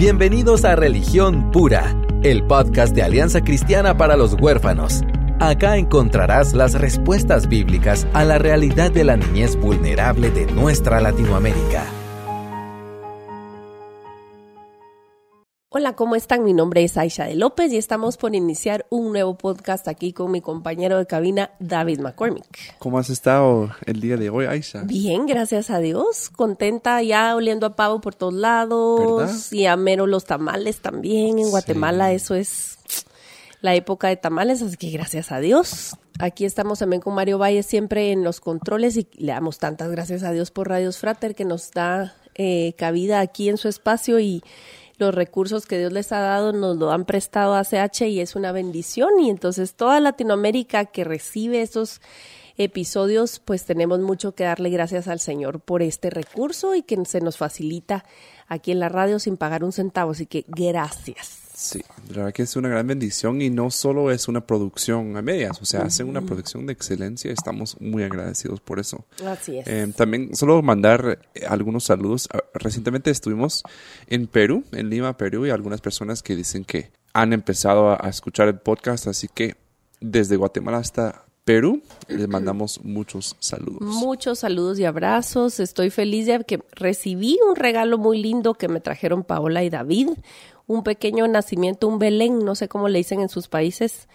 Bienvenidos a Religión Pura, el podcast de Alianza Cristiana para los Huérfanos. Acá encontrarás las respuestas bíblicas a la realidad de la niñez vulnerable de nuestra Latinoamérica. Hola, ¿cómo están? Mi nombre es Aisha de López y estamos por iniciar un nuevo podcast aquí con mi compañero de cabina, David McCormick. ¿Cómo has estado el día de hoy, Aisha? Bien, gracias a Dios. Contenta, ya oliendo a pavo por todos lados. ¿Verdad? Y a mero los tamales también. En Guatemala eso es la época de tamales, así que gracias a Dios. Aquí estamos también con Mario Valle siempre en los controles y le damos tantas gracias a Dios por Radios Frater que nos da eh, cabida aquí en su espacio y los recursos que Dios les ha dado nos lo han prestado a CH y es una bendición y entonces toda Latinoamérica que recibe estos episodios pues tenemos mucho que darle gracias al Señor por este recurso y que se nos facilita aquí en la radio sin pagar un centavo, así que gracias. Sí, la verdad que es una gran bendición y no solo es una producción a medias, o sea, hacen una producción de excelencia y estamos muy agradecidos por eso. Así es. Eh, también solo mandar eh, algunos saludos. Ah, Recientemente estuvimos en Perú, en Lima, Perú, y algunas personas que dicen que han empezado a, a escuchar el podcast, así que desde Guatemala hasta Perú les mandamos muchos saludos. Muchos saludos y abrazos. Estoy feliz de que recibí un regalo muy lindo que me trajeron Paola y David. Un pequeño nacimiento, un Belén, no sé cómo le dicen en sus países,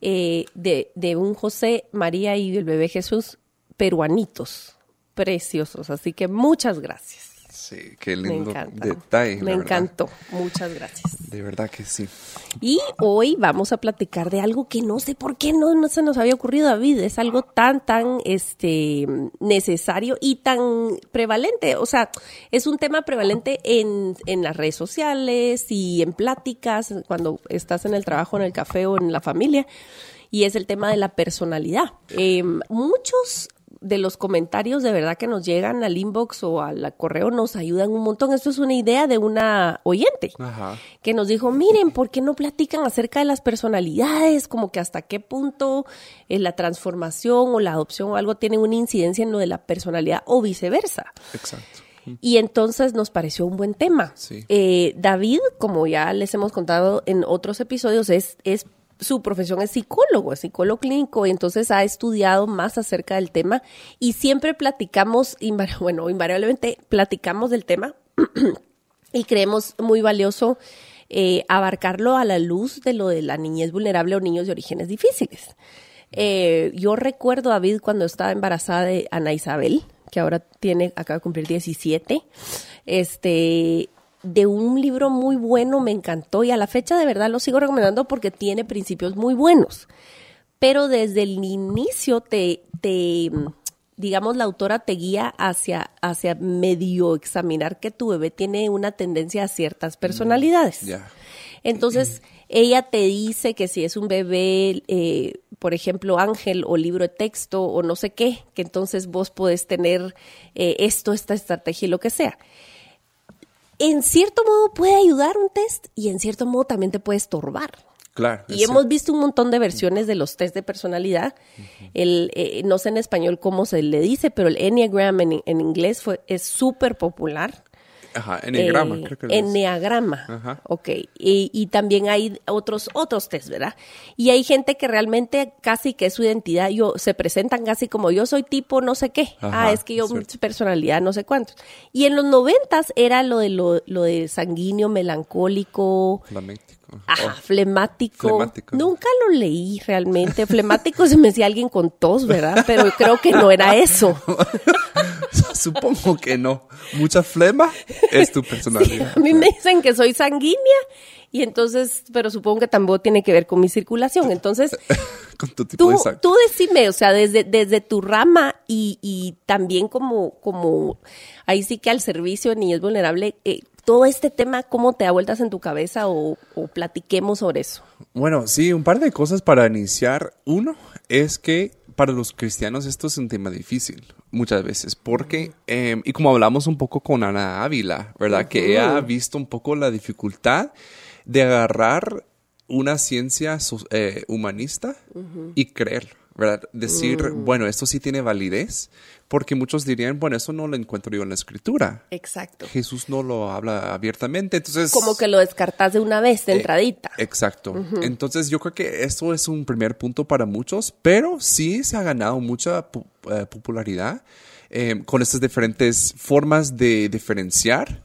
eh, de, de un José, María y el bebé Jesús peruanitos. Preciosos. Así que muchas gracias. Sí, qué lindo detalle. Me encantó. Muchas gracias. De verdad que sí. Y hoy vamos a platicar de algo que no sé por qué no, no se nos había ocurrido, David. Es algo tan, tan este, necesario y tan prevalente. O sea, es un tema prevalente en, en las redes sociales y en pláticas, cuando estás en el trabajo, en el café o en la familia. Y es el tema de la personalidad. Eh, muchos de los comentarios de verdad que nos llegan al inbox o al correo nos ayudan un montón. Esto es una idea de una oyente Ajá. que nos dijo, miren, ¿por qué no platican acerca de las personalidades? Como que hasta qué punto eh, la transformación o la adopción o algo tiene una incidencia en lo de la personalidad o viceversa. Exacto. Y entonces nos pareció un buen tema. Sí. Eh, David, como ya les hemos contado en otros episodios, es, es su profesión es psicólogo, es psicólogo clínico, y entonces ha estudiado más acerca del tema y siempre platicamos, bueno, invariablemente platicamos del tema y creemos muy valioso eh, abarcarlo a la luz de lo de la niñez vulnerable o niños de orígenes difíciles. Eh, yo recuerdo, David, cuando estaba embarazada de Ana Isabel, que ahora tiene, acaba de cumplir 17, este, de un libro muy bueno, me encantó y a la fecha de verdad lo sigo recomendando porque tiene principios muy buenos. Pero desde el inicio te, te digamos, la autora te guía hacia, hacia medio examinar que tu bebé tiene una tendencia a ciertas personalidades. Ya. Entonces, ella te dice que si es un bebé, eh, por ejemplo, ángel o libro de texto o no sé qué, que entonces vos podés tener eh, esto, esta estrategia y lo que sea. En cierto modo puede ayudar un test y en cierto modo también te puede estorbar. Claro. Y hemos visto un montón de versiones de los test de personalidad. El, eh, no sé en español cómo se le dice, pero el Enneagram en, en inglés fue, es súper popular. Ajá, enneagrama, Eh, creo que es. Enneagrama. Ajá. Ok. Y, y también hay otros, otros test, ¿verdad? Y hay gente que realmente casi que su identidad, yo, se presentan casi como yo soy tipo no sé qué. Ajá, ah, es que yo, es personalidad no sé cuántos. Y en los noventas era lo de lo, lo de sanguíneo, melancólico, Flamenco. Ajá, Oh, flemático. Flemático. Nunca lo leí realmente. Flemático se me decía alguien con tos, ¿verdad? Pero creo que no era eso. Supongo que no. Mucha flema es tu personalidad. A mí me dicen que soy sanguínea y entonces, pero supongo que tampoco tiene que ver con mi circulación. Entonces, Con tu tipo tú, de sangre. tú decime, o sea, desde, desde tu rama y, y también como, como, ahí sí que al servicio de niñez vulnerable, eh, todo este tema, ¿cómo te da vueltas en tu cabeza o, o platiquemos sobre eso? Bueno, sí, un par de cosas para iniciar. Uno es que para los cristianos esto es un tema difícil muchas veces, porque, eh, y como hablamos un poco con Ana Ávila, ¿verdad? Que ella ha visto un poco la dificultad de agarrar una ciencia eh, humanista y creer. ¿Verdad? Decir, bueno, esto sí tiene validez, porque muchos dirían, bueno, eso no lo encuentro yo en la escritura. Exacto. Jesús no lo habla abiertamente, entonces... Como que lo descartas de una vez, de Eh, entradita. Exacto. Entonces yo creo que esto es un primer punto para muchos, pero sí se ha ganado mucha eh, popularidad eh, con estas diferentes formas de diferenciar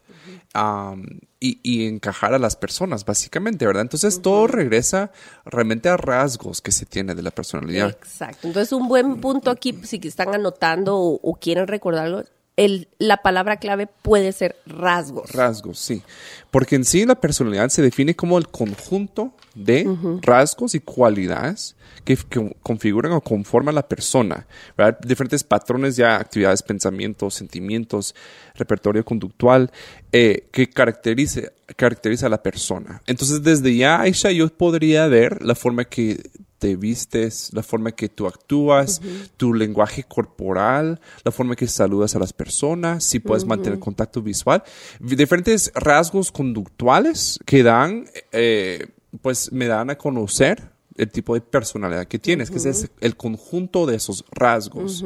y, y encajar a las personas, básicamente, ¿verdad? Entonces todo regresa realmente a rasgos que se tiene de la personalidad. Exacto. Entonces, un buen punto aquí, si están anotando o, o quieren recordarlo, el, la palabra clave puede ser rasgos. Rasgos, sí. Porque en sí la personalidad se define como el conjunto de rasgos y cualidades que, que configuran o conforman la persona. ¿verdad? Diferentes patrones ya, actividades, pensamientos, sentimientos, repertorio conductual eh, que caracterice, caracteriza a la persona. Entonces, desde ya, Aisha, yo podría ver la forma que te vistes, la forma que tú actúas, tu lenguaje corporal, la forma que saludas a las personas, si puedes mantener contacto visual, diferentes rasgos conductuales que dan, eh, pues me dan a conocer el tipo de personalidad que tienes, que es el conjunto de esos rasgos,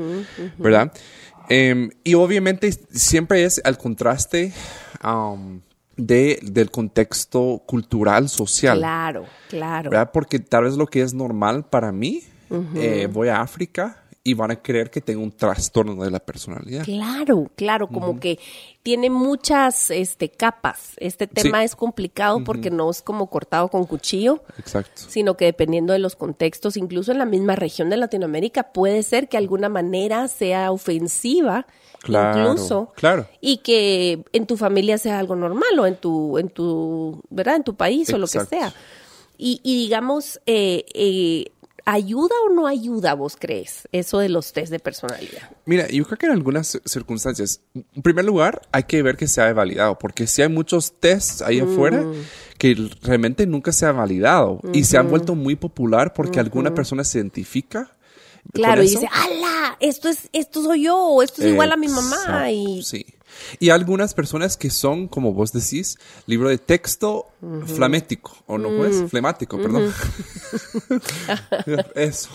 ¿verdad? Em, y obviamente siempre es el contraste de, del contexto cultural, social. Claro, claro. ¿verdad? Porque tal vez lo que es normal para mí, eh, voy a África y van a creer que tengo un trastorno de la personalidad. Claro, claro, como que tiene muchas este, capas. Este tema es complicado porque no es como cortado con cuchillo, Exacto. sino que dependiendo de los contextos, incluso en la misma región de Latinoamérica, puede ser que de alguna manera sea ofensiva, Claro, incluso, claro. y que en tu familia sea algo normal o en tu, en tu, ¿verdad? En tu país o lo que sea. Y, y digamos, eh, eh, ¿ayuda o no ayuda, vos crees, eso de los test de personalidad? Mira, yo creo que en algunas circunstancias, en primer lugar, hay que ver que se ha validado, porque si hay muchos tests ahí afuera que realmente nunca se ha validado y se han vuelto muy popular porque alguna persona se identifica. Claro, y dice, ¡ala! Esto es, esto soy yo, esto es igual a mi mamá. Exacto, Y Sí. Y algunas personas que son, como vos decís, libro de texto flamético, o no, pues, flemático, perdón. Eso.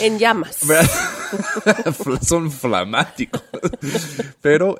en llamas. son flamáticos. Pero,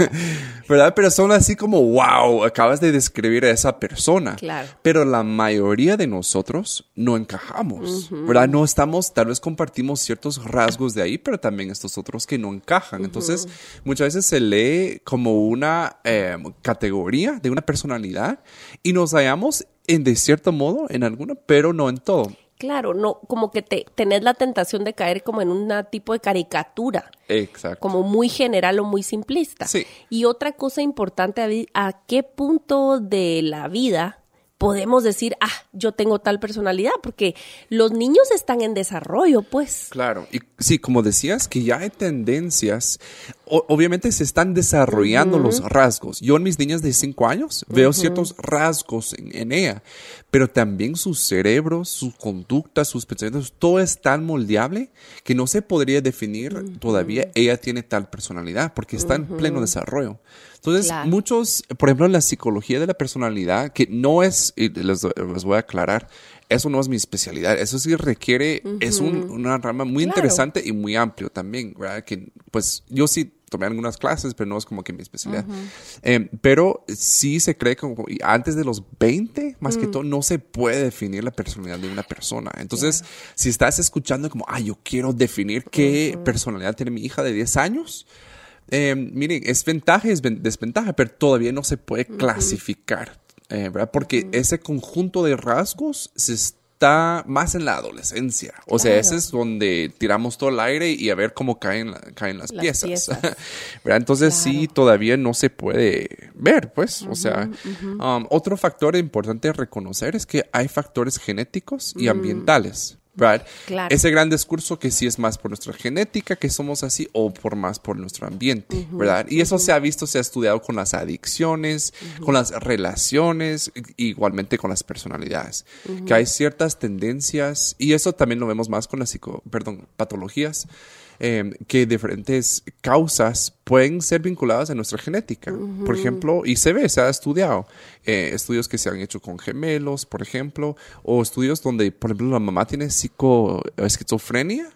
¿verdad? Pero son así como, wow, acabas de describir a esa persona. Claro. Pero la mayoría de nosotros no encajamos, ¿verdad? No estamos, tal vez compartimos ciertos rasgos de ahí, pero también estos otros que no encajan. Entonces, muchas veces se lee como una eh, categoría de una personalidad y nos hallamos en, de cierto modo, en alguna, pero no en todo. Claro, no, como que te tenés la tentación de caer como en un tipo de caricatura, Exacto. como muy general o muy simplista. Sí. Y otra cosa importante, David, ¿a qué punto de la vida podemos decir, ah, yo tengo tal personalidad? Porque los niños están en desarrollo, pues. Claro, y sí, como decías, que ya hay tendencias, o- obviamente se están desarrollando los rasgos. Yo en mis niñas de 5 años veo ciertos rasgos en, en ella, pero también su cerebro, sus conductas, sus pensamientos, todo es tan moldeable que no se podría definir todavía ella tiene tal personalidad, porque está en pleno desarrollo. Entonces, Claro. muchos, por ejemplo, en la psicología de la personalidad, que no es, y les, les voy a aclarar, eso no es mi especialidad, eso sí requiere, es un- una rama muy Claro. interesante y muy amplio también, ¿verdad? Que, pues yo sí tomé algunas clases, pero no es como que mi especialidad. Eh, pero sí se cree y antes de los 20, más que todo, no se puede definir la personalidad de una persona. Entonces, si estás escuchando como, ah, yo quiero definir qué personalidad tiene mi hija de 10 años, eh, miren, es ventaja y es ven- desventaja, pero todavía no se puede clasificar, eh, ¿verdad? Porque ese conjunto de rasgos se está más en la adolescencia. O sea, ese es donde tiramos todo el aire y a ver cómo caen, la- caen las, Las piezas. piezas. ¿verdad? Entonces sí, todavía no se puede ver, pues. o sea, um, otro factor importante a reconocer es que hay factores genéticos y ambientales. Claro. Ese gran discurso que sí es más por nuestra genética, que somos así, o por más por nuestro ambiente, ¿verdad? Y eso se ha visto, se ha estudiado con las adicciones, con las relaciones, igualmente con las personalidades. Que hay ciertas tendencias, y eso también lo vemos más con las psico, perdón, patologías, eh, que diferentes causas pueden ser vinculadas a nuestra genética. Por ejemplo, y se ve, se ha estudiado, eh, estudios que se han hecho con gemelos, por ejemplo, o estudios donde, por ejemplo, la mamá tiene psico, esquizofrenia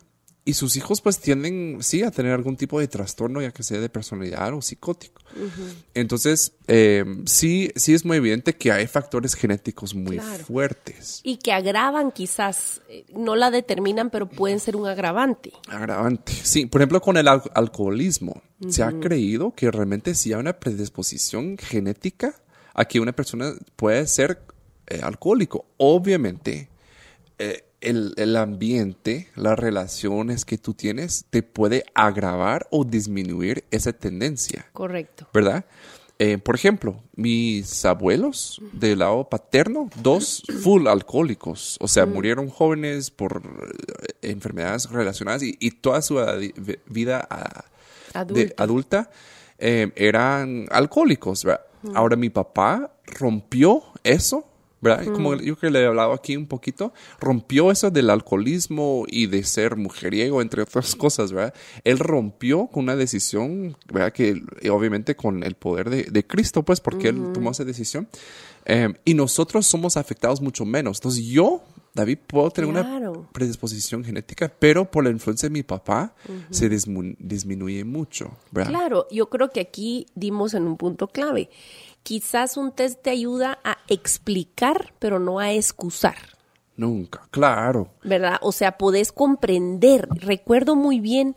y sus hijos pues tienden, sí, a tener algún tipo de trastorno, ya que sea de personalidad o psicótico. Entonces, eh, sí, sí es muy evidente que hay factores genéticos muy Claro. fuertes. Y que agravan quizás, eh, no la determinan, pero pueden ser un agravante. Agravante. Sí, por ejemplo, con el al- alcoholismo, se ha creído que realmente sí hay una predisposición genética a que una persona puede ser eh, alcohólico. Obviamente, eh, el, el ambiente, las relaciones que tú tienes, te puede agravar o disminuir esa tendencia. Correcto. ¿verdad? Eh, por ejemplo, mis abuelos del lado paterno, dos full alcohólicos, o sea, murieron jóvenes por eh, enfermedades relacionadas y, y toda su vida de Adulta. adulta eh, eran alcohólicos, ¿verdad? Ahora mi papá rompió eso. ¿Verdad? Como yo que le he hablado aquí un poquito, rompió eso del alcoholismo y de ser mujeriego, entre otras cosas, ¿verdad? Él rompió con una decisión, ¿verdad? Que obviamente con el poder de, de Cristo, pues, porque él tomó esa decisión. Eh, y nosotros somos afectados mucho menos. Entonces yo, David, puedo tener una predisposición genética, pero por la influencia de mi papá se disminuye mucho, ¿verdad? Claro, yo creo que aquí dimos en un punto clave. Quizás un test te ayuda a explicar, pero no a excusar. Nunca, claro. ¿verdad? O sea, podés comprender. Recuerdo muy bien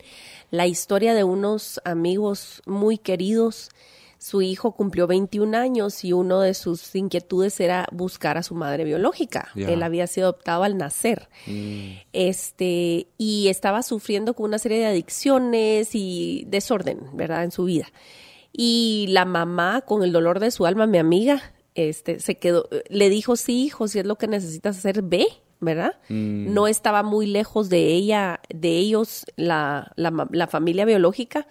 la historia de unos amigos muy queridos. Su hijo cumplió 21 años y uno de sus inquietudes era buscar a su madre biológica. Ya. Él había sido adoptado al nacer. Este, y estaba sufriendo con una serie de adicciones y desorden, ¿verdad? En su vida. Y la mamá, con el dolor de su alma, mi amiga, este, se quedó, le dijo, sí, hijo, si es lo que necesitas hacer, ve, ¿verdad? No estaba muy lejos de ella, de ellos, la, la, familia biológica.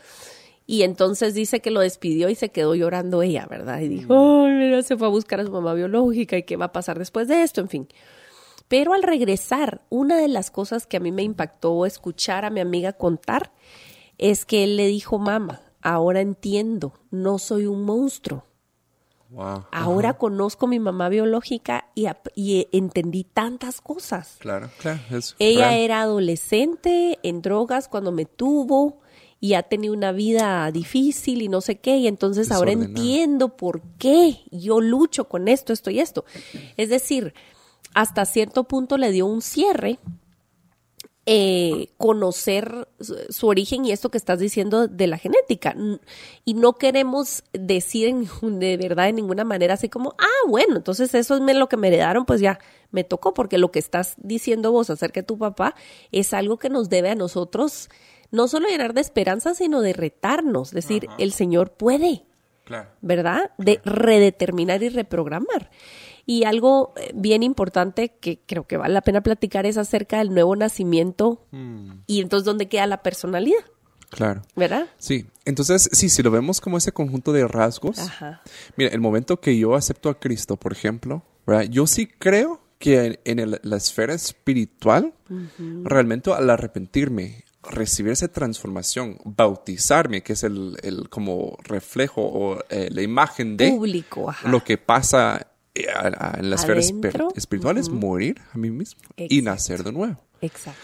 Y entonces dice que lo despidió y se quedó llorando ella, ¿verdad? Y dijo, ay, mira, se fue a buscar a su mamá biológica y qué va a pasar después de esto, en fin. Pero al regresar, una de las cosas que a mí me impactó escuchar a mi amiga contar es que él le dijo, mamá, ahora entiendo, no soy un monstruo. Wow. Ahora conozco mi mamá biológica y, y entendí tantas cosas. Claro, claro. es Ella real. era adolescente en drogas cuando me tuvo y ha tenido una vida difícil y no sé qué. Y entonces ahora entiendo por qué yo lucho con esto, esto y esto. Es decir, hasta cierto punto le dio un cierre eh, conocer su, su origen y esto que estás diciendo de la genética. Y no queremos decir en de verdad de ninguna manera así como, ah, bueno, entonces eso es lo que me heredaron, pues ya me tocó, porque lo que estás diciendo vos acerca de tu papá es algo que nos debe a nosotros no solo llenar de esperanza, sino de retarnos, decir, el Señor puede. Claro. ¿verdad? De redeterminar y reprogramar. Y algo eh, bien importante que creo que vale la pena platicar es acerca del nuevo nacimiento y entonces dónde queda la personalidad, Claro. ¿verdad? Sí, entonces, sí, si lo vemos como ese conjunto de rasgos, Ajá. mira, el momento que yo acepto a Cristo, por ejemplo, ¿verdad? yo sí creo que en, en el- la esfera espiritual, realmente al arrepentirme, recibir esa transformación, bautizarme, que es el, el como reflejo o eh, la imagen de Público, lo que pasa eh, a- a- en la esfera espe- Adentro, espiritual, es morir a mí mismo y nacer de nuevo. Exacto.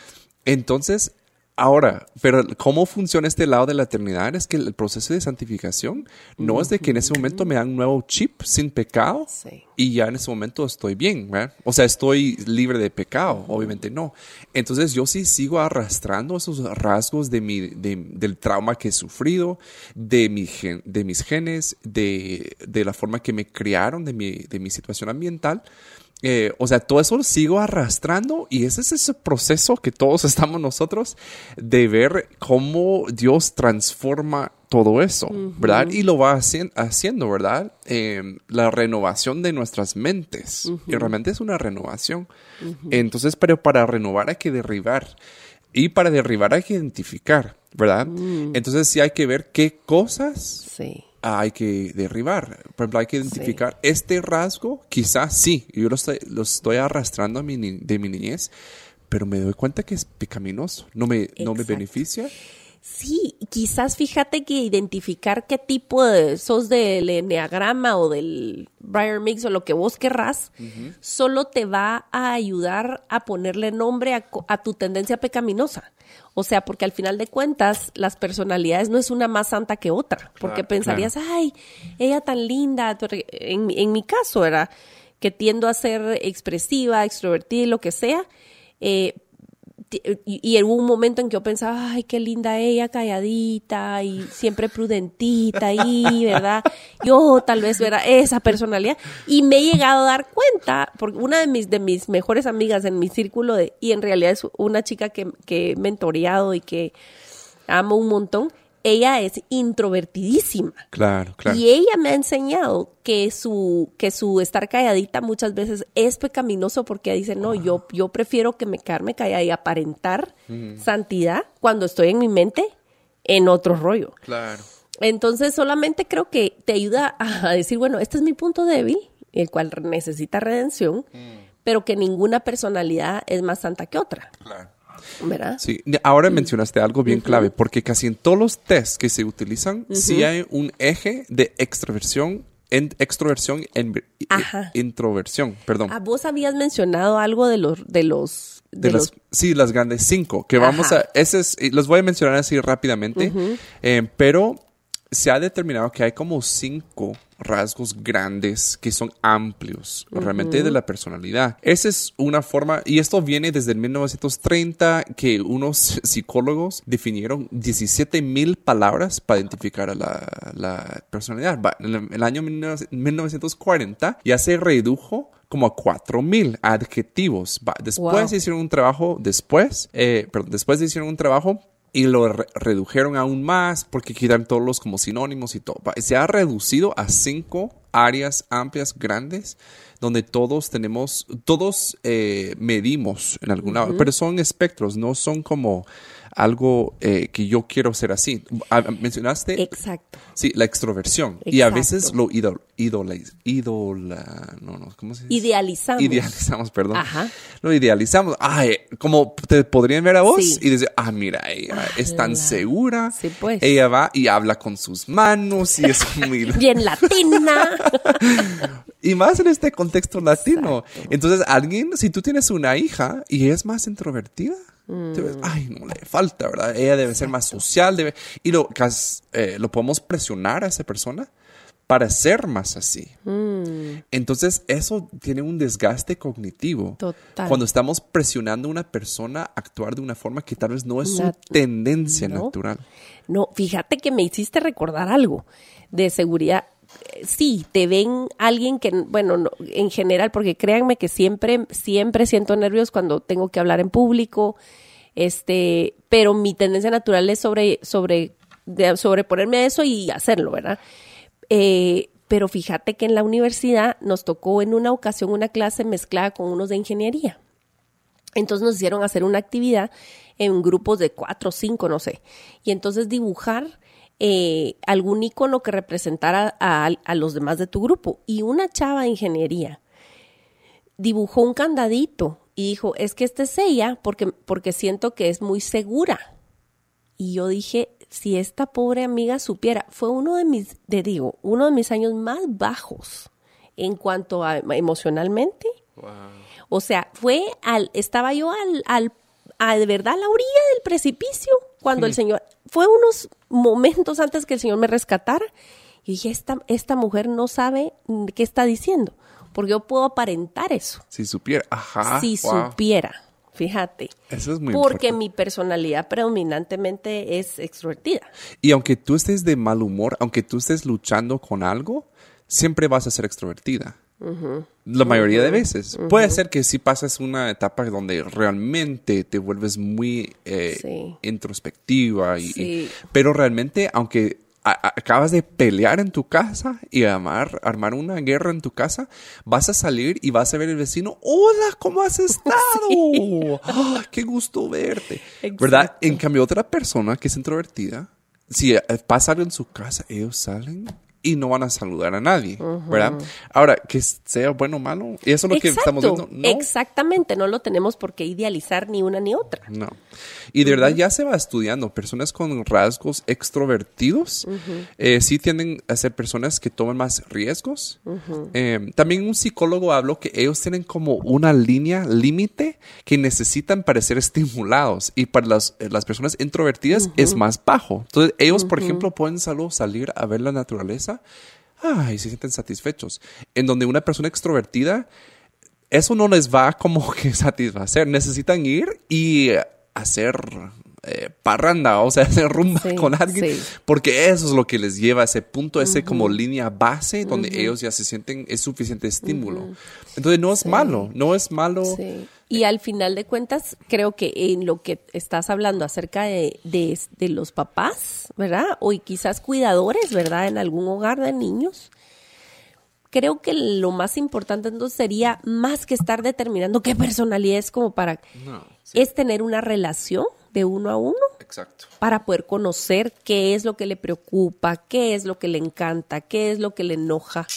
Entonces, ahora, pero cómo funciona este lado de la eternidad es que el proceso de santificación no es de que en ese momento me dan un nuevo chip sin pecado Sí. y ya en ese momento estoy bien, ¿verdad? O sea, estoy libre de pecado, obviamente no. Entonces yo sí sigo arrastrando esos rasgos de mi, de- del trauma que he sufrido, de, mi gen- de mis genes, de, de la forma que me criaron, de mi, de mi situación ambiental. Eh, o sea, todo eso lo sigo arrastrando y ese es ese proceso que todos estamos nosotros de ver cómo Dios transforma todo eso, ¿verdad? Y lo va hacien- haciendo, ¿verdad? Eh, la renovación de nuestras mentes. Y realmente es una renovación. Entonces, pero para renovar hay que derribar. Y para derribar hay que identificar, ¿verdad? Entonces sí hay que ver qué cosas Sí. Hay que derribar. Por ejemplo, hay que identificar este rasgo, quizás sí, yo lo estoy, lo estoy arrastrando a mi ni- de mi niñez, pero me doy cuenta que es pecaminoso, no me, no me beneficia. Sí, quizás fíjate que identificar qué tipo de sos del enneagrama o del Briar Mix o lo que vos querrás, solo te va a ayudar a ponerle nombre a, a tu tendencia pecaminosa. O sea, porque al final de cuentas, las personalidades no es una más santa que otra. Porque Claro, pensarías, ay, ella tan linda. En, mi- en mi caso era que tiendo a ser expresiva, extrovertida y lo que sea. eh, y, hubo un momento en que yo pensaba, ay, qué linda ella, calladita y siempre prudentita ahí, ¿verdad? Yo tal vez era esa personalidad. Y me he llegado a dar cuenta, porque una de mis, de mis mejores amigas en mi círculo, de, y en realidad es una chica que, que he mentoreado y que amo un montón, ella es introvertidísima. Claro, claro. Y ella me ha enseñado que su, que su estar calladita muchas veces es pecaminoso porque dice, no, yo, yo prefiero que me quedarme callada y aparentar santidad cuando estoy en mi mente en otro rollo. Claro. Entonces solamente creo que te ayuda a decir, bueno, este es mi punto débil, el cual necesita redención, pero que ninguna personalidad es más santa que otra, Claro. ¿Verdad? Sí, ahora mencionaste algo bien clave, porque casi en todos los tests que se utilizan, sí hay un eje de extroversión, en, extroversión en, Ajá. introversión, perdón. Ah, vos habías mencionado algo de los, de los, de, los sí, las grandes cinco, que vamos a, ese es, los voy a mencionar así rápidamente, eh, pero se ha determinado que hay como cinco rasgos grandes que son amplios realmente de la personalidad. Esa es una forma, y esto viene desde el 1930, que unos psicólogos definieron 17 mil palabras para identificar a la, la personalidad. En el, año 19- 1940 ya se redujo como a 4000 adjetivos. Después Wow. hicieron un trabajo, después, eh, perdón, después hicieron un trabajo y lo re- redujeron aún más porque quitan todos los como sinónimos y todo. Se ha reducido a cinco áreas amplias, grandes, donde todos tenemos, todos eh, medimos en algún lado, pero son espectros, no son como algo eh, que yo quiero ser así. Ah, Mencionaste Exacto. Sí, la extroversión. Y a veces lo idol, idola, idola, no, no, ¿cómo se dice? Idealizamos. Idealizamos, perdón. Ajá. Lo idealizamos. Ay, como te podrían ver a vos Sí. y decir, ah, mira, ella es tan la- segura. Sí, pues. Ella va y habla con sus manos y es muy... Bien latina. y más en este contexto latino. Entonces, alguien, si tú tienes una hija y ella es más introvertida, ves, ay, no le falta, ¿verdad? Ella debe ser más social, debe... Y lo, eh, lo podemos presionar a esa persona para ser más así. Entonces, eso tiene un desgaste cognitivo. Total. Cuando estamos presionando a una persona a actuar de una forma que tal vez no es su Nat- tendencia no. natural. No, fíjate que me hiciste recordar algo de seguridad. Sí, te ven alguien que, bueno, no, en general, porque créanme que siempre, siempre siento nervios cuando tengo que hablar en público, este, pero mi tendencia natural es sobre, sobre, de, sobreponerme a eso y hacerlo, ¿verdad? Eh, pero fíjate que en la universidad nos tocó en una ocasión una clase mezclada con unos de ingeniería. Entonces nos hicieron hacer una actividad en grupos de cuatro o cinco, no sé. Y entonces dibujar eh, algún icono que representara a, a los demás de tu grupo. Y una chava de ingeniería dibujó un candadito y dijo, es que este es ella porque, porque siento que es muy segura. Y yo dije, si esta pobre amiga supiera, fue uno de mis, te digo, uno de mis años más bajos en cuanto a emocionalmente. O sea, fue al, estaba yo al, al, a de verdad a la orilla del precipicio cuando el Señor, fue unos momentos antes que el Señor me rescatara. Y dije, esta, esta mujer no sabe qué está diciendo, porque yo puedo aparentar eso, Si supiera, ajá. si wow. supiera, fíjate. Eso es muy Porque importante. mi personalidad predominantemente es extrovertida. Y aunque tú estés de mal humor, aunque tú estés luchando con algo, siempre vas a ser extrovertida. La mayoría de veces. Puede ser que sí pasas una etapa donde realmente te vuelves muy eh, Sí. introspectiva. Y, Sí. y- pero realmente, aunque acabas de pelear en tu casa y armar, armar una guerra en tu casa, vas a salir y vas a ver al vecino, hola, ¿cómo has estado? ¡Ah, ¡Qué gusto verte! ¿Verdad? En cambio, otra persona que es introvertida, si eh, pasa algo en su casa, ellos salen y no van a saludar a nadie, ¿verdad? Ahora, que sea bueno o malo, y eso es lo que estamos viendo. ¿no? Exactamente, no lo tenemos por qué idealizar ni una ni otra. No. Y de verdad ya se va estudiando, personas con rasgos extrovertidos eh, sí tienden a ser personas que toman más riesgos. Eh, también un psicólogo habló que ellos tienen como una línea límite que necesitan para ser estimulados y para las, eh, las personas introvertidas es más bajo. Entonces ellos, por ejemplo, pueden solo salir a ver la naturaleza y se sienten satisfechos. En donde una persona extrovertida, eso no les va como que satisfacer. Necesitan ir y hacer eh, parranda, o sea, hacer rumba con alguien, porque eso es lo que les lleva a ese punto, ese como línea base donde ellos ya se sienten, es suficiente estímulo. Entonces no es malo, no es malo. Y al final de cuentas, creo que en lo que estás hablando acerca de, de, de los papás, ¿verdad? O quizás cuidadores, ¿verdad? En algún hogar de niños creo que lo más importante entonces sería más que estar determinando qué personalidad es como para es tener una relación de uno a uno Exacto. para poder conocer qué es lo que le preocupa, qué es lo que le encanta, qué es lo que le enoja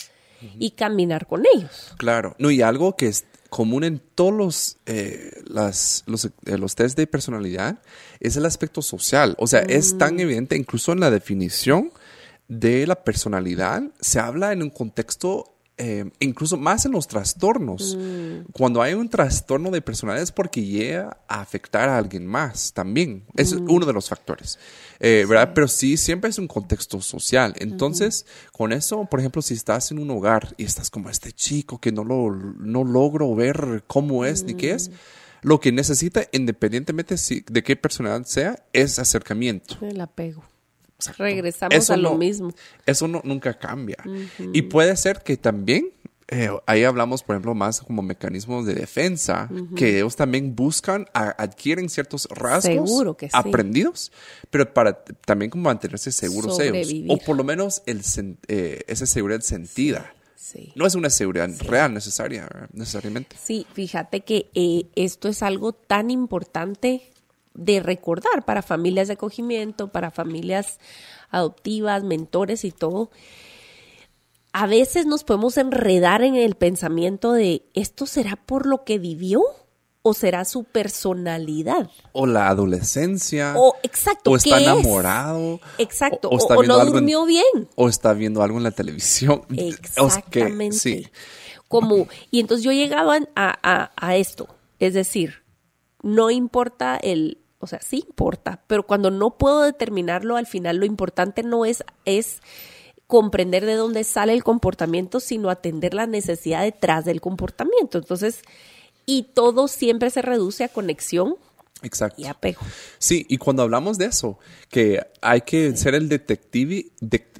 y caminar con ellos. Claro, no y algo que es común en todos los, eh, las, los, eh, los test de personalidad es el aspecto social. O sea, es tan mm. evidente, incluso en la definición, de la personalidad se habla en un contexto eh, incluso más en los trastornos. Mm. Cuando hay un trastorno de personalidad es porque llega a afectar a alguien más también. Es mm. uno de los factores, eh, ¿verdad? Pero sí, siempre es un contexto social. Entonces, con eso, por ejemplo, si estás en un hogar y estás como este chico que no, lo, no logro ver cómo es ni qué es, mm. lo que necesita, independientemente de qué personalidad sea, es acercamiento. El apego. Regresamos a lo mismo. Eso no, nunca cambia. Y puede ser que también, eh, ahí hablamos, por ejemplo, más como mecanismos de defensa, que ellos también buscan, adquieren ciertos rasgos aprendidos, pero para también como mantenerse seguros ellos. O por lo menos el, eh, esa seguridad sentida. No es una seguridad real necesaria, necesariamente. Sí, fíjate que eh, esto es algo tan importante de recordar para familias de acogimiento, para familias adoptivas, mentores y todo. A veces nos podemos enredar en el pensamiento de esto será por lo que vivió o será su personalidad. O la adolescencia. O exacto. O está enamorado. Exacto. O, no durmió bien. O está viendo algo en la televisión. Exactamente. sí. Como, y entonces yo he llegado a esto. Es decir, no importa el, o sea, sí importa, pero cuando no puedo determinarlo, al final lo importante no es, es comprender de dónde sale el comportamiento, sino atender la necesidad detrás del comportamiento. Entonces, y todo siempre se reduce a conexión Exacto. Y apego. Sí, y cuando hablamos de eso, que hay que ser el detective,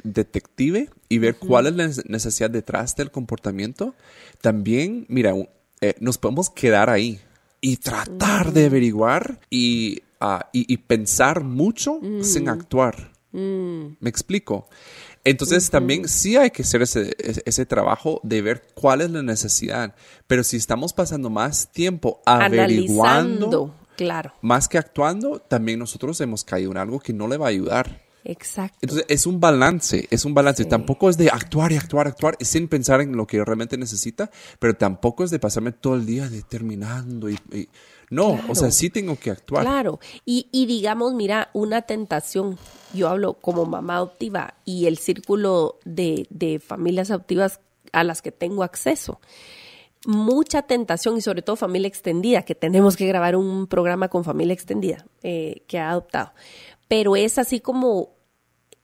detective y ver cuál es la necesidad detrás del comportamiento, también, mira, eh, nos podemos quedar ahí y tratar de averiguar y Y, pensar mucho sin mm. actuar. Mm. ¿Me explico? Entonces también sí hay que hacer ese, ese, trabajo de ver cuál es la necesidad. Pero si estamos pasando más tiempo averiguando, claro. más que actuando, también nosotros hemos caído en algo que no le va a ayudar. Exacto. Entonces es un balance, es un balance. Tampoco es de actuar y actuar, actuar sin pensar en lo que realmente necesita, pero tampoco es de pasarme todo el día determinando y no, o sea, sí tengo que actuar. Claro, y, y digamos, mira, una tentación, yo hablo como mamá adoptiva y el círculo de, de familias adoptivas a las que tengo acceso mucha tentación y sobre todo familia extendida, que tenemos que grabar un programa con familia extendida eh, que ha adoptado. Pero es así como,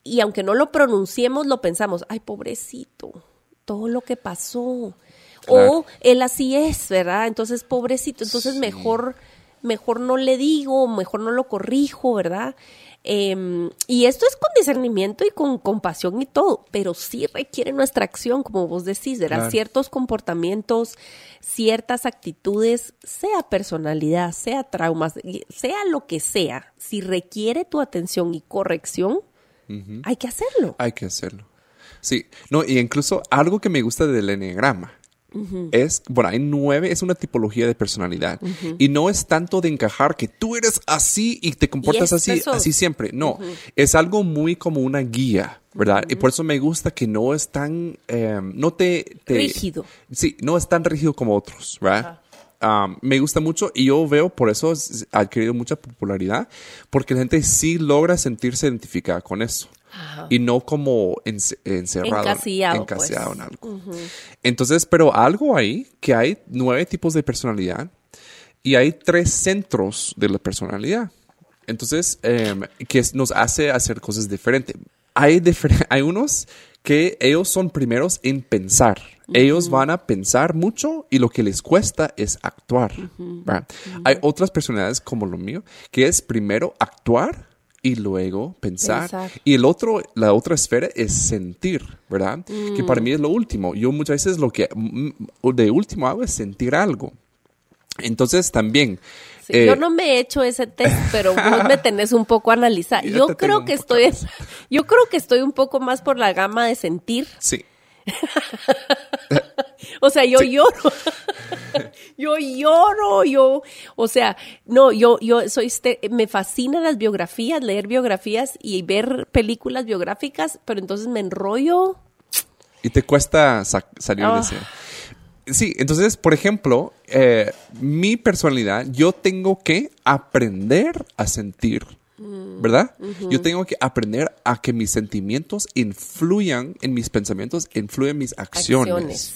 y aunque no lo pronunciemos, lo pensamos, ay, pobrecito, todo lo que pasó, o él así es, ¿verdad? Entonces, pobrecito, entonces mejor, mejor no le digo, mejor no lo corrijo, ¿verdad? Em, y esto es con discernimiento y con compasión y todo, pero sí requiere nuestra acción, como vos decís, ¿verdad? Ciertos comportamientos, ciertas actitudes, sea personalidad, sea traumas, sea lo que sea, si requiere tu atención y corrección, hay que hacerlo. Hay que hacerlo. Sí, no, y incluso algo que me gusta del enneagrama es, bueno, hay nueve, es una tipología de personalidad. Y no es tanto de encajar que tú eres así y te comportas así, así siempre. No, es algo muy como una guía. ¿verdad? Y por eso me gusta que no es tan, eh, no te, te- Rígido. Sí, no es tan rígido como otros, ¿verdad? Um, me gusta mucho y yo veo por eso es- ha adquirido mucha popularidad, porque la gente sí logra sentirse identificada con eso. Y no como ence- encerrado, Encasillado, encasillado pues. en algo. Entonces, pero algo ahí, que hay nueve tipos de personalidad y hay tres centros de la personalidad. Entonces, em, que nos hace hacer cosas diferentes. Hay, difer- hay unos que ellos son primeros en pensar. Ellos van a pensar mucho y lo que les cuesta es actuar. ¿verdad? Hay otras personalidades como lo mío, que es primero actuar y luego pensar. Pensar. Y el otro, la otra esfera es sentir, ¿verdad? Que para mí es lo último. Yo muchas veces lo que mm, de último hago es sentir algo. Entonces también... Sí, eh, yo no me he hecho ese test, pero vos me tenés un poco analizada. Yo Yo creo que estoy, yo creo que estoy un poco más por la gama de sentir. Sí. O sea, yo lloro. yo lloro, yo, o sea, no, yo, yo soy, este, me fascinan las biografías, leer biografías y ver películas biográficas, pero entonces me enrollo. Y te cuesta sa- salir Ah. de ese. Sí, entonces, por ejemplo, eh, mi personalidad, yo tengo que aprender a sentir, ¿verdad? Yo tengo que aprender a que mis sentimientos influyan en mis pensamientos, influyan en mis acciones. Acciones.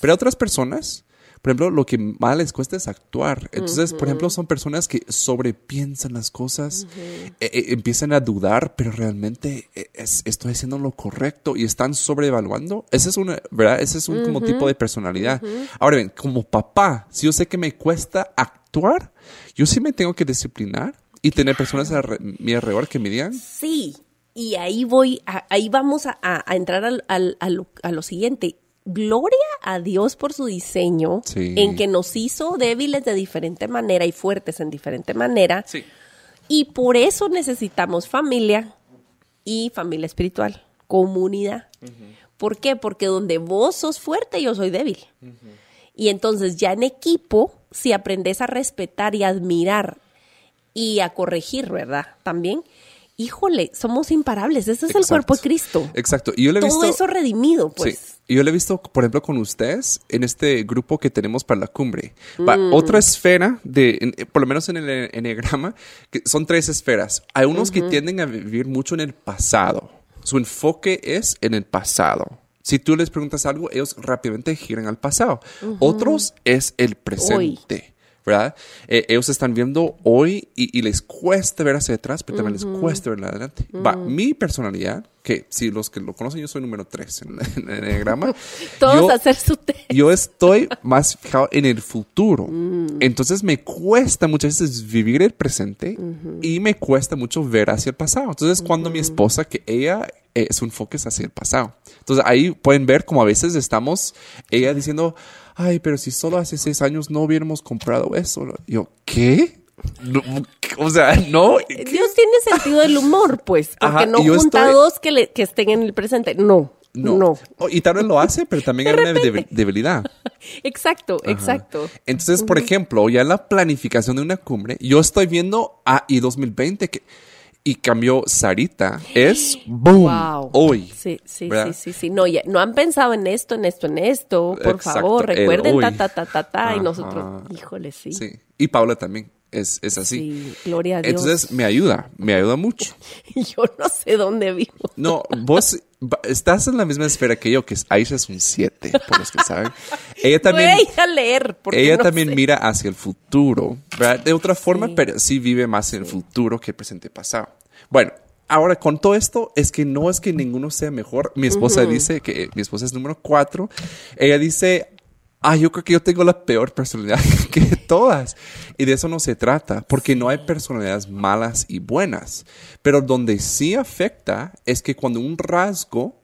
Pero a otras personas, por ejemplo, lo que más les cuesta es actuar. Entonces, por ejemplo, son personas que sobrepiensan las cosas, eh, eh, empiezan a dudar, pero realmente eh, es- estoy haciendo lo correcto y están sobrevaluando. Ese es una, ¿verdad? Ese es un como tipo de personalidad. Ahora bien, como papá, si yo sé que me cuesta actuar, yo sí me tengo que disciplinar y tener personas a re- mi alrededor que me digan, Sí, y ahí voy, a- ahí vamos a, entrar al- al- a, lo, a lo siguiente. Gloria a Dios por su diseño, Sí. en que nos hizo débiles de diferente manera y fuertes en diferente manera. sí, Y por eso necesitamos familia y familia espiritual, comunidad. ¿Por qué? Porque donde vos sos fuerte, yo soy débil. Y entonces ya en equipo, si aprendes a respetar y admirar y a corregir, ¿verdad? También, híjole, somos imparables. Ese es el cuerpo de Cristo. exacto. Y yo le he Todo visto... eso redimido, pues. Sí. Y yo lo he visto, por ejemplo, con ustedes en este grupo que tenemos para la cumbre. Mm. Otra esfera, de, en- eh, por lo menos en el enneagrama, que son tres esferas. Hay unos que tienden a vivir mucho en el pasado. Su enfoque es en el pasado. Si tú les preguntas algo, ellos rápidamente giran al pasado. Otros es el presente. ¿Verdad? Eh, ellos están viendo hoy y, y les cuesta ver hacia atrás, pero también les cuesta ver adelante. Va, mi personalidad, que si los que lo conocen, yo soy número 3 en, el enneagrama. Todos yo- a hacer su test. yo estoy más fijado en el futuro. Entonces me cuesta muchas veces vivir el presente y me cuesta mucho ver hacia el pasado. Entonces cuando mi esposa, que ella eh, su enfoque es hacia el pasado. Entonces ahí pueden ver como a veces estamos, ella diciendo, ay, pero si solo hace seis años no hubiéramos comprado eso. Yo, ¿qué? No, o sea, no. Dios tiene sentido del humor, pues, porque Ajá, no junta estoy- dos que, le- que estén en el presente. No, no. No. Oh, y tal vez lo hace, pero también hay una debil- debilidad. Exacto, exacto. Entonces, por ejemplo, ya en la planificación de una cumbre, yo estoy viendo a y 2020 que y cambió Sarita es boom Wow. hoy. Sí, sí, ¿verdad? sí, sí, sí. No, ya, no han pensado en esto, en esto, en esto. Por Exacto, favor, recuerden ta, ta, ta, ta, ta. Y nosotros, híjole, sí. Sí. Y Paula también es, es así. Sí, gloria a Dios. Entonces me ayuda, me ayuda mucho. yo no sé dónde vivo. No, vos estás en la misma esfera que yo, que es Aisha es un 7, por los que saben. Ella también Voy a leer. porque ella no también sé. mira hacia el futuro, ¿verdad? De otra forma, Sí. pero sí vive más en el futuro que el presente pasado. Bueno, ahora con todo esto es que no es que ninguno sea mejor. Mi esposa dice que mi esposa es número 4. Ella dice, ah, yo creo que yo tengo la peor personalidad que todas. Y de eso no se trata, porque no hay personalidades malas y buenas. Pero donde sí afecta es que cuando un rasgo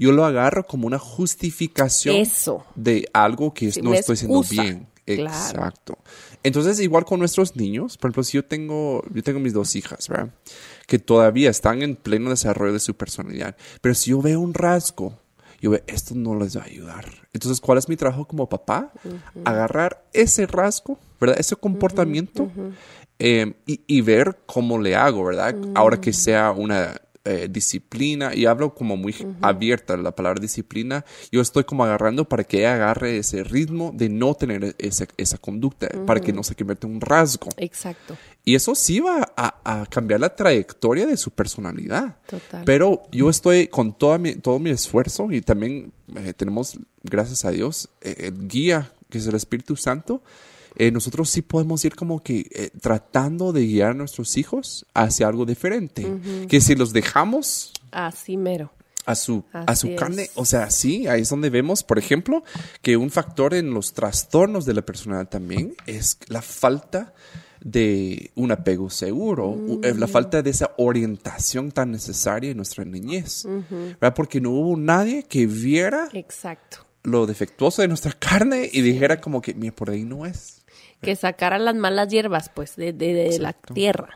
yo lo agarro como una justificación Eso. de algo que Sí, no estoy haciendo bien. Claro. Exacto. Entonces, igual con nuestros niños, por ejemplo, si yo tengo, yo tengo mis dos hijas, ¿verdad? Que todavía están en pleno desarrollo de su personalidad. Pero si yo veo un rasgo, yo veo, esto no les va a ayudar. Entonces, ¿cuál es mi trabajo como papá? Agarrar ese rasgo, ¿verdad? Ese comportamiento eh, y, y ver cómo le hago, ¿verdad? Ahora que sea una eh, disciplina, y hablo como muy abierta la palabra disciplina, yo estoy como agarrando para que ella agarre ese ritmo de no tener ese- esa conducta, para que no se convierta en un rasgo. Exacto. Y eso sí va a, a cambiar la trayectoria de su personalidad. Total. Pero yo estoy con toda mi, todo mi esfuerzo y también eh, tenemos, gracias a Dios, eh, el guía que es el Espíritu Santo. Eh, nosotros sí podemos ir como que eh, tratando de guiar a nuestros hijos hacia algo diferente. Que si los dejamos Así mero. a su, a su carne. es. O sea, sí, ahí es donde vemos, por ejemplo, que un factor en los trastornos de la personalidad también es la falta de un apego seguro, u- eh, la falta de esa orientación tan necesaria en nuestra niñez, ¿verdad? Porque no hubo nadie que viera Exacto. Lo defectuoso de nuestra carne y dijera como que, mira, por ahí no es. que sacaran las malas hierbas, pues, de, de- de la tierra.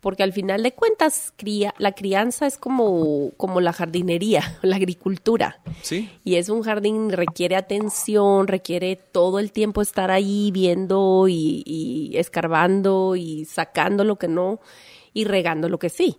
Porque al final de cuentas, cría, la crianza es como, como la jardinería, la agricultura. Sí, Y es un jardín, requiere atención, requiere todo el tiempo estar ahí viendo y, y escarbando y sacando lo que no y regando lo que sí.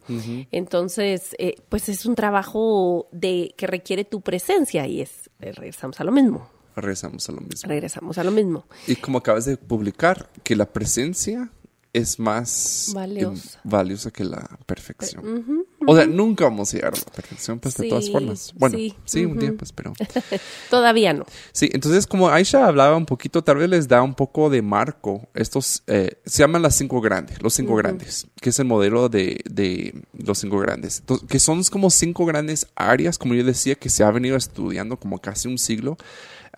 Entonces, eh, pues es un trabajo de que requiere tu presencia y es, eh, regresamos a lo mismo, regresamos a lo mismo. regresamos a lo mismo. Y como acabas de publicar, que la presencia es más eh, Valiosa. que la perfección. O sea, nunca vamos a llegar a la perfección, pues de todas formas. Bueno, sí, sí, un día, pues, pero. Todavía no. Sí, entonces, como Aisha hablaba un poquito, tal vez les da un poco de marco. Estos eh, se llaman las cinco grandes, los cinco grandes, que es el modelo de, de los cinco grandes. Entonces, que son como cinco grandes áreas, como yo decía, que se ha venido estudiando como casi un siglo.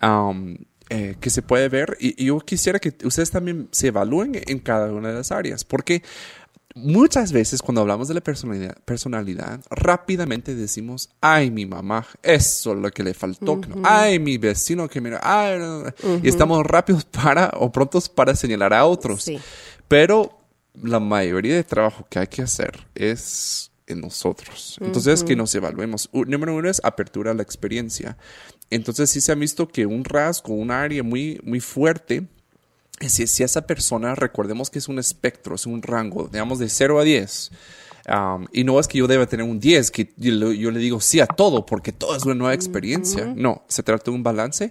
um, eh, que se puede ver y, y yo quisiera que ustedes también se evalúen en cada una de las áreas porque muchas veces cuando hablamos de la personalidad, personalidad rápidamente decimos ay mi mamá eso es lo que le faltó que no. ay mi vecino que mira ay, no, no". y estamos rápidos para o prontos para señalar a otros Sí. pero la mayoría de trabajo que hay que hacer es en nosotros. Entonces, que nos evaluemos. Número uno es apertura a la experiencia. Entonces, sí se ha visto que un rasgo, un área muy, muy fuerte, es si, si esa persona, recordemos que es un espectro, es un rango, digamos, de 0 a 10. Um, y no es que yo deba tener un 10, que yo, le- yo le digo sí a todo, porque todo es una nueva experiencia. No, se trata de un balance.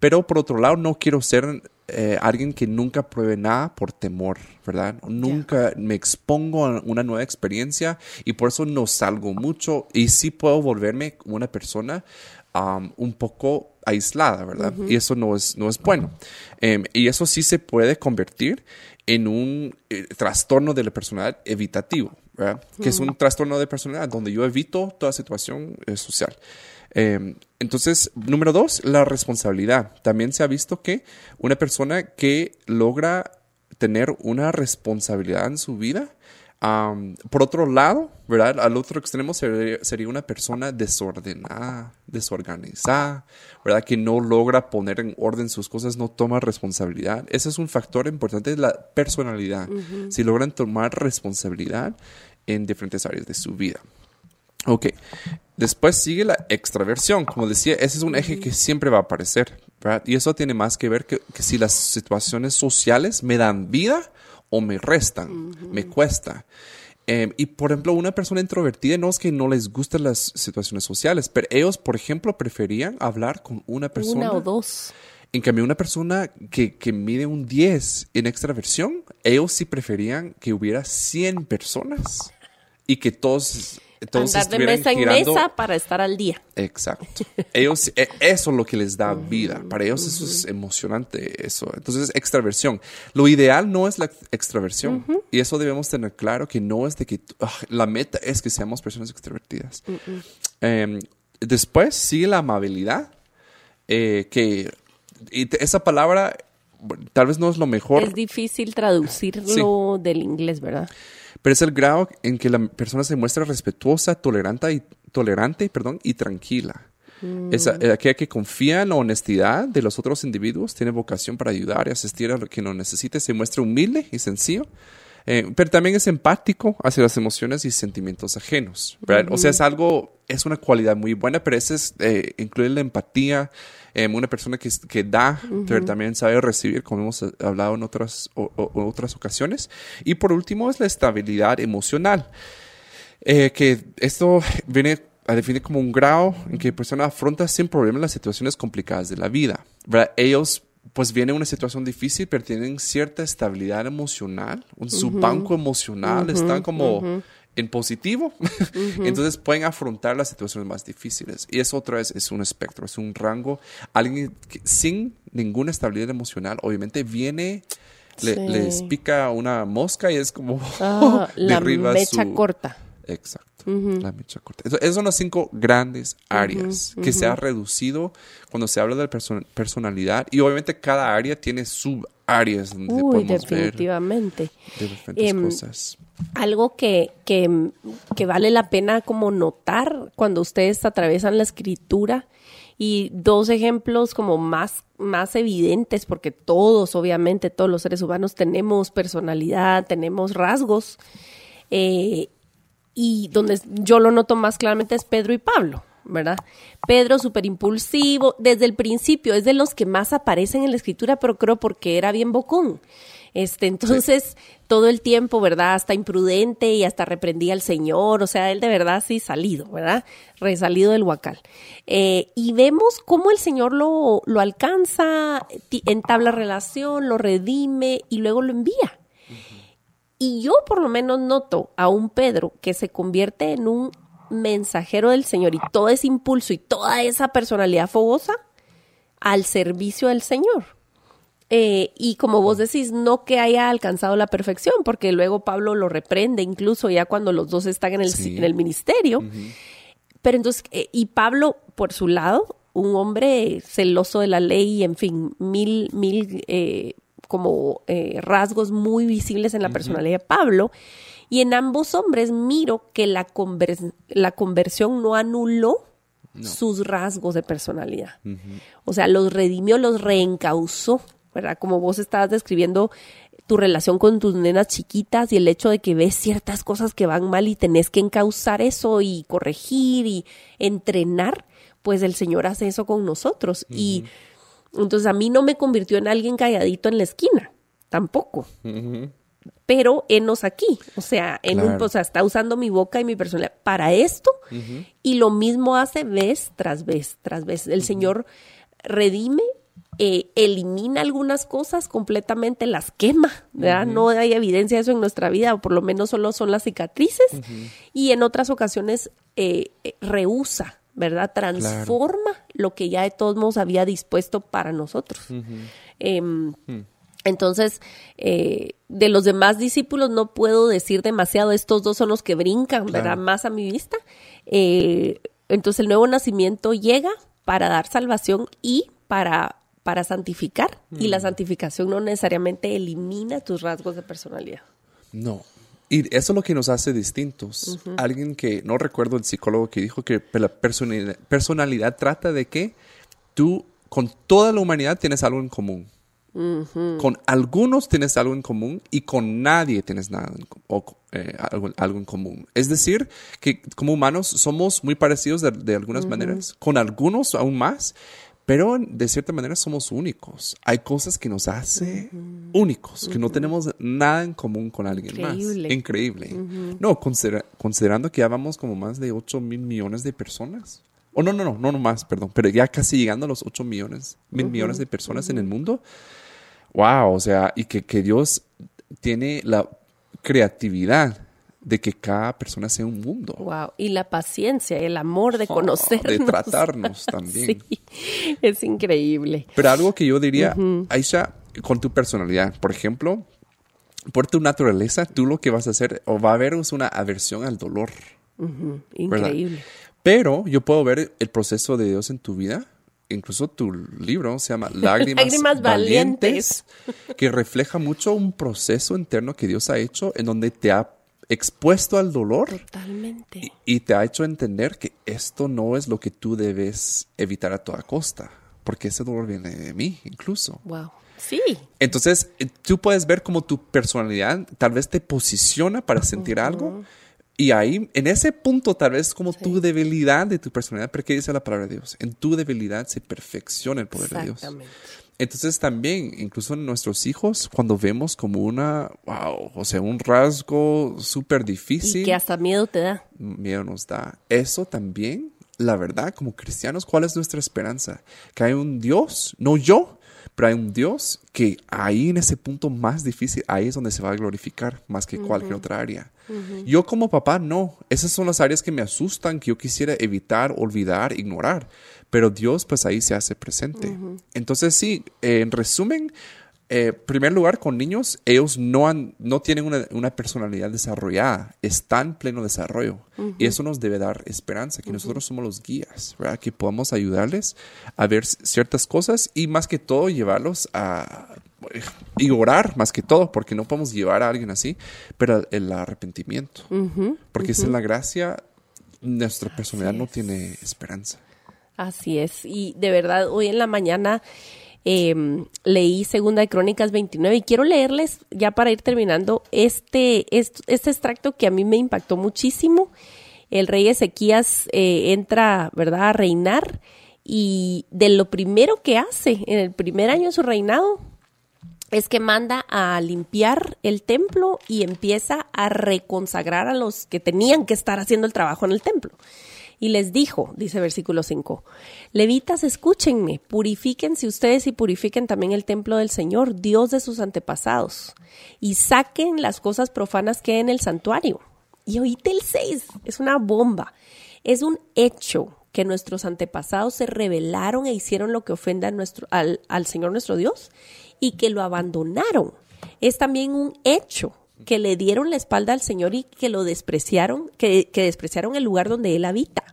Pero por otro lado, no quiero ser eh, alguien que nunca pruebe nada por temor, ¿verdad? Nunca me expongo a una nueva experiencia y por eso no salgo mucho y sí puedo volverme una persona um, un poco aislada, ¿verdad? Y eso no es, no es bueno. Em, y eso sí se puede convertir en un eh, trastorno de la personalidad evitativo, ¿verdad? Que es un trastorno de personalidad donde yo evito toda situación eh, social. Eh, entonces, número dos, la responsabilidad. También se ha visto que una persona que logra tener una responsabilidad en su vida, am, por otro lado, ¿verdad? Al otro extremo sería, sería una persona desordenada, desorganizada, ¿verdad? Que no logra poner en orden sus cosas, no toma responsabilidad. Ese es un factor importante de la personalidad. Si logran tomar responsabilidad en diferentes áreas de su vida. Ok. Después sigue la extraversión. Como decía, ese es un eje que siempre va a aparecer. ¿verdad? Y eso tiene más que ver que, que si las situaciones sociales me dan vida o me restan, me cuesta. Eh, y por ejemplo, una persona introvertida no es que no les gusten las situaciones sociales, pero ellos, por ejemplo, preferían hablar con una persona. Una o dos. En cambio, una persona que, que mide un 10 en extraversión, ellos sí preferían que hubiera 100 personas y que todos, todos Andar de mesa en girando- mesa para estar al día. Exacto. Ellos, e- eso es lo que les da vida. Para ellos eso es emocionante, eso. Entonces, extraversión. Lo ideal no es la extraversión. Y eso debemos tener claro que no es de que ah, la meta es que seamos personas extrovertidas. Em, después sigue la amabilidad, eh, que y esa palabra tal vez no es lo mejor. Es difícil traducirlo del inglés, ¿verdad? Pero es el grado en que la persona se muestra respetuosa, tolerante y, tolerante, perdón, y tranquila. Es a- aquella que confía en la honestidad de los otros individuos, tiene vocación para ayudar y asistir a lo que lo necesite, se muestra humilde y sencillo, eh, pero también es empático hacia las emociones y sentimientos ajenos. O sea, es algo, es una cualidad muy buena, pero ese es, eh, incluye la empatía, eh, una persona que, que da, pero también sabe recibir, como hemos eh, hablado en otras, o- o- otras ocasiones. Y por último es la estabilidad emocional. Eh, que esto viene a definir como un grado en que la persona afronta sin problema las situaciones complicadas de la vida. ¿verdad? Ellos pues viene una situación difícil, pero tienen cierta estabilidad emocional, un, su banco emocional están como en positivo, entonces pueden afrontar las situaciones más difíciles. Y eso otra vez es un espectro, es un rango. Alguien sin ninguna estabilidad emocional, obviamente viene, les pica una mosca y es como ah, la mecha corta. Exacto. La mecha corta. esas son las cinco grandes áreas que se ha reducido cuando se habla de personalidad y obviamente cada área tiene subáreas donde Uy, definitivamente. diferentes em, cosas. Algo que, que, que vale la pena como notar cuando ustedes atraviesan la escritura y dos ejemplos como más, más evidentes, porque todos, obviamente, todos los seres humanos tenemos personalidad, tenemos rasgos, eh, y donde yo lo noto más claramente es Pedro y Pablo, ¿verdad? Pedro súper impulsivo, desde el principio es de los que más aparecen en la escritura, pero creo porque era bien bocón. Este, entonces, todo el tiempo, ¿verdad? Hasta imprudente y hasta reprendía al Señor, o sea, él de verdad sí salido, ¿verdad? Resalido del huacal. Eh, y vemos cómo el Señor lo, lo alcanza, entabla relación, lo redime y luego lo envía. Y yo por lo menos noto a un Pedro que se convierte en un mensajero del Señor y todo ese impulso y toda esa personalidad fogosa al servicio del Señor. Eh, y como vos decís, no que haya alcanzado la perfección, porque luego Pablo lo reprende, incluso ya cuando los dos están en el, en el ministerio. Pero entonces, eh, y Pablo, por su lado, un hombre celoso de la ley, en fin, mil, mil eh, como eh, rasgos muy visibles en la personalidad de Pablo. Y en ambos hombres miro que la, la conversión no anuló sus rasgos de personalidad. O sea, los redimió, los reencausó, ¿verdad? Como vos estabas describiendo tu relación con tus nenas chiquitas y el hecho de que ves ciertas cosas que van mal y tenés que encauzar eso y corregir y entrenar, pues el Señor hace eso con nosotros. Y entonces a mí no me convirtió en alguien calladito en la esquina, tampoco. Pero enos aquí, o sea, en un, o sea, está usando mi boca y mi personalidad para esto y lo mismo hace vez tras vez tras vez. El Señor redime, eh, elimina algunas cosas completamente, las quema, ¿verdad? No hay evidencia de eso en nuestra vida, o por lo menos solo son las cicatrices, y en otras ocasiones eh, eh rehúsa, ¿verdad? Transforma lo que ya de todos modos había dispuesto para nosotros. Em, hmm. Entonces, eh, de los demás discípulos no puedo decir demasiado, estos dos son los que brincan, ¿verdad? Más a mi vista. Eh, entonces, el nuevo nacimiento llega para dar salvación y para, para santificar. Y la hmm. santificación no necesariamente elimina tus rasgos de personalidad. No, y eso es lo que nos hace distintos. Alguien que, no recuerdo el psicólogo que dijo que la personalidad, trata de que tú con toda la humanidad tienes algo en común. Con algunos tienes algo en común y con nadie tienes nada o, eh, algo, en común. Es decir, que como humanos somos muy parecidos de, algunas maneras, con algunos aún más, pero de cierta manera somos únicos. Hay cosas que nos hace únicos, que no tenemos nada en común con alguien más. Increíble. No, considerando que ya vamos como más de 8 mil millones de personas. O no, no, no, no, no más, perdón. Pero ya casi llegando a los 8 millones, mil millones de personas en el mundo. Wow, o sea, y que, que Dios tiene la creatividad de que cada persona sea un mundo. Wow, y la paciencia, el amor de conocernos. de tratarnos también. sí, es increíble. Pero algo que yo diría, Aisha, con tu personalidad, por ejemplo, por tu naturaleza, tú lo que vas a hacer o va a haber es una aversión al dolor. Increíble. Pero yo puedo ver el proceso de Dios en tu vida. Incluso tu libro se llama Lágrimas, valientes, que refleja mucho un proceso interno que Dios ha hecho en donde te ha expuesto al dolor. Totalmente. Y, te ha hecho entender que esto no es lo que tú debes evitar a toda costa, porque ese dolor viene de mí incluso. Wow. Sí. Entonces, eh, tú puedes ver cómo tu personalidad tal vez te posiciona para sentir algo. Y ahí, en ese punto, tal vez como tu debilidad de tu personalidad, pero ¿qué dice la palabra de Dios? En tu debilidad se perfecciona el poder de Dios. Entonces también, incluso nuestros hijos, cuando vemos como una, wow, o sea, un rasgo súper difícil. Y que hasta miedo te da. Miedo nos da. Eso también, la verdad, como cristianos, ¿cuál es nuestra esperanza? Que hay un Dios, no yo, pero hay un Dios que ahí en ese punto más difícil, ahí es donde se va a glorificar más que cualquier otra área. Yo como papá, no. Esas son las áreas que me asustan, que yo quisiera evitar, olvidar, ignorar. Pero Dios pues ahí se hace presente. Entonces sí, en resumen, eh, primer lugar, con niños, ellos no, han, no tienen una, personalidad desarrollada, están en pleno desarrollo. Y eso nos debe dar esperanza, que nosotros somos los guías, ¿verdad? Que podamos ayudarles a ver ciertas cosas y más que todo llevarlos a... Y orar más que todo, porque no podemos llevar a alguien así, pero el arrepentimiento. porque sin la gracia, nuestra personalidad no tiene esperanza. Así es. Y de verdad, hoy en la mañana Em, leí Segunda de Crónicas 29 y quiero leerles, ya para ir terminando, este, este, extracto que a mí me impactó muchísimo. El rey Ezequías eh, entra, ¿verdad?, a reinar y de lo primero que hace en el primer año de su reinado es que manda a limpiar el templo y empieza a reconsagrar a los que tenían que estar haciendo el trabajo en el templo. Y les dijo, dice versículo 5, Levitas, escúchenme, purifíquense ustedes y purifiquen también el templo del Señor, Dios de sus antepasados, y saquen las cosas profanas que hay en el santuario. Y oíte el 6, es una bomba, es un hecho que nuestros antepasados se rebelaron e hicieron lo que nuestro, al, Señor nuestro Dios y que lo abandonaron. Es también un hecho que le dieron la espalda al Señor y que lo despreciaron, que, que despreciaron el lugar donde Él habita.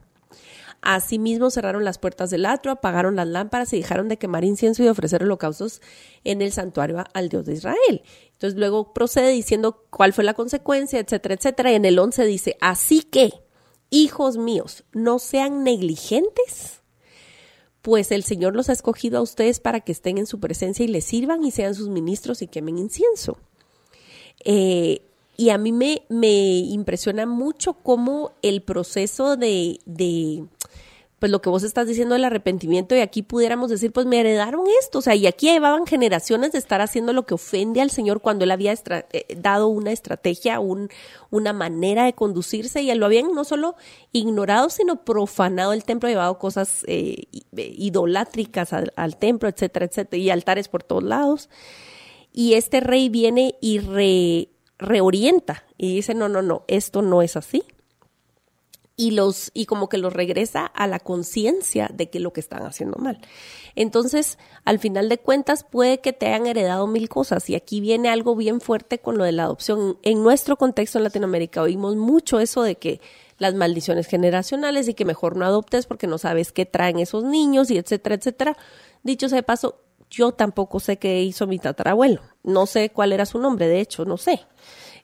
Asimismo cerraron las puertas del atrio, apagaron las lámparas y dejaron de quemar incienso y ofrecer holocaustos en el santuario al Dios de Israel. Entonces luego procede diciendo cuál fue la consecuencia, etcétera, etcétera. Y en el 11 dice, así que, hijos míos, no sean negligentes, pues el Señor los ha escogido a ustedes para que estén en su presencia y les sirvan y sean sus ministros y quemen incienso. Eh, y a mí me, me impresiona mucho cómo el proceso de, de, pues lo que vos estás diciendo del arrepentimiento, y aquí pudiéramos decir, pues me heredaron esto, o sea, y aquí llevaban generaciones de estar haciendo lo que ofende al Señor cuando Él había eh, dado una estrategia, un, una manera de conducirse, y lo habían no solo ignorado, sino profanado el templo, llevado cosas eh, idolátricas al, al, templo, etcétera, etcétera, y altares por todos lados. Y este rey viene y re, reorienta y dice, no, no, no, esto no es así. Y, los, y como que los regresa a la conciencia de que lo que están haciendo mal. Entonces, al final de cuentas, puede que te hayan heredado mil cosas. Y aquí viene algo bien fuerte con lo de la adopción. En nuestro contexto en Latinoamérica oímos mucho eso de que las maldiciones generacionales y que mejor no adoptes porque no sabes qué traen esos niños y etcétera, etcétera. Dicho sea de paso, yo tampoco sé qué hizo mi tatarabuelo. No sé cuál era su nombre, de hecho, no sé.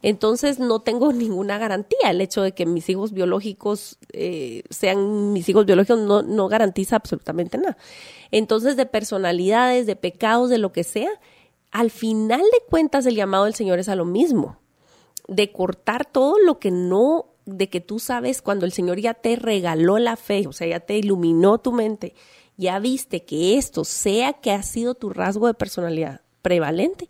Entonces no tengo ninguna garantía. El hecho de que mis hijos biológicos eh, sean mis hijos biológicos no, no garantiza absolutamente nada. Entonces de personalidades, de pecados, de lo que sea, al final de cuentas el llamado del Señor es a lo mismo. De cortar todo lo que no, de que tú sabes cuando el Señor ya te regaló la fe, o sea, ya te iluminó tu mente ya viste que esto sea que ha sido tu rasgo de personalidad prevalente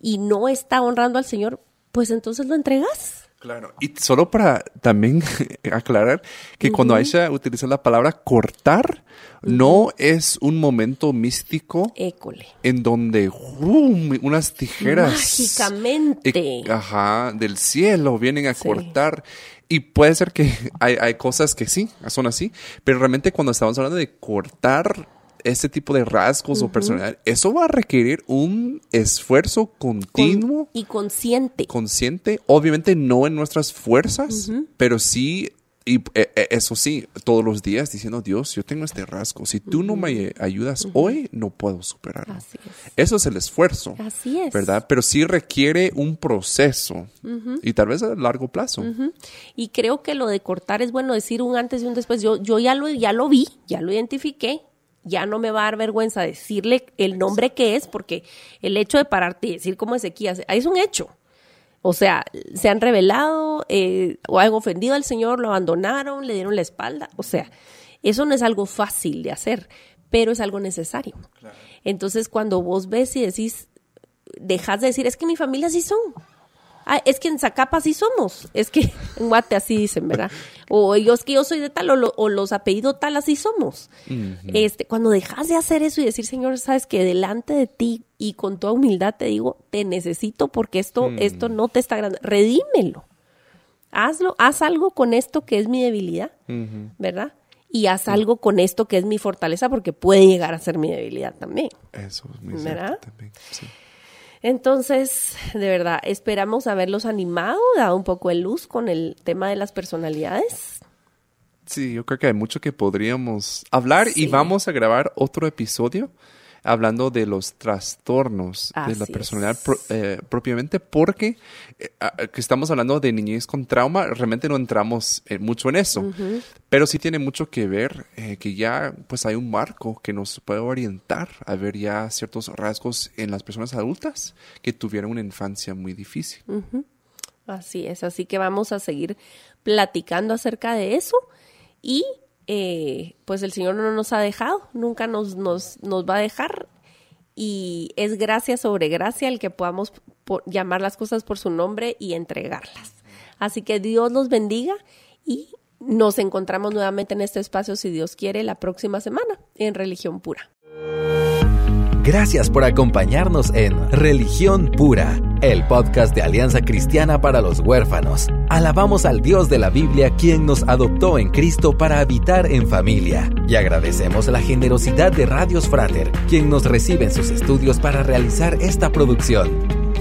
y no está honrando al Señor, pues entonces lo entregas. Claro, y solo para también aclarar que cuando Aisha utiliza la palabra cortar, no es un momento místico École. en donde unas tijeras mágicamente. ajá, del cielo vienen a cortar. Y puede ser que hay, hay cosas que sí, son así, pero realmente cuando estamos hablando de cortar este tipo de rasgos o personalidad, eso va a requerir un esfuerzo continuo. y consciente. Consciente, obviamente no en nuestras fuerzas, pero sí y eh, eh, eso sí, todos los días diciendo, Dios, yo tengo este rasgo. Si tú no me ayudas hoy, no puedo superarlo. Así es. Eso es el esfuerzo. Así es. ¿Verdad? Pero sí requiere un proceso y tal vez a largo plazo. Y creo que lo de cortar es bueno decir un antes y un después. Yo, yo ya, lo, ya lo vi, ya lo identifiqué. Ya no me va a dar vergüenza decirle el nombre que es, porque el hecho de pararte y decir cómo Ezequías es un hecho. O sea, se han revelado eh, o han ofendido al Señor, lo abandonaron, le dieron la espalda. O sea, eso no es algo fácil de hacer. pero es algo necesario. Entonces, cuando vos ves y decís, dejas de decir, es que mi familia sí son. Ah, es que en Zacapa sí somos. Es que en Guate así dicen, ¿verdad? O ellos que yo soy de tal, o, los apellidos tal, así somos. este, cuando dejas de hacer eso y decir, Señor, sabes que delante de ti y con toda humildad te digo, te necesito porque esto, mm. esto no te está grande. Redímelo. Hazlo, haz algo con esto que es mi debilidad, ¿verdad? Y haz algo con esto que es mi fortaleza porque puede llegar a ser mi debilidad también. Eso es muy ¿verdad? También, sí. Entonces, de verdad, esperamos haberlos animado, dado un poco de luz con el tema de las personalidades. Sí, yo creo que hay mucho que podríamos hablar y vamos a grabar otro episodio hablando de los trastornos de la personalidad eh, propiamente porque eh, que estamos hablando de niñez con trauma, realmente no entramos eh, mucho en eso, pero sí tiene mucho que ver que ya pues hay un marco que nos puede orientar a ver ya ciertos rasgos en las personas adultas que tuvieron una infancia muy difícil. Así es, así que vamos a seguir platicando acerca de eso y eh, pues el Señor no nos ha dejado, nunca nos, nos, nos va a dejar y es gracia sobre gracia el que podamos llamar las cosas por su nombre y entregarlas. Así que Dios los bendiga y nos encontramos nuevamente en este espacio, si Dios quiere, la próxima semana en Religión Pura. Gracias por acompañarnos en Religión Pura, el podcast de Alianza Cristiana para los Huérfanos. Alabamos al Dios de la Biblia quien nos adoptó en Cristo para habitar en familia. Y agradecemos la generosidad de Radios Frater, quien nos recibe en sus estudios para realizar esta producción.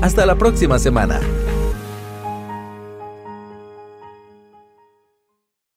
Hasta la próxima semana.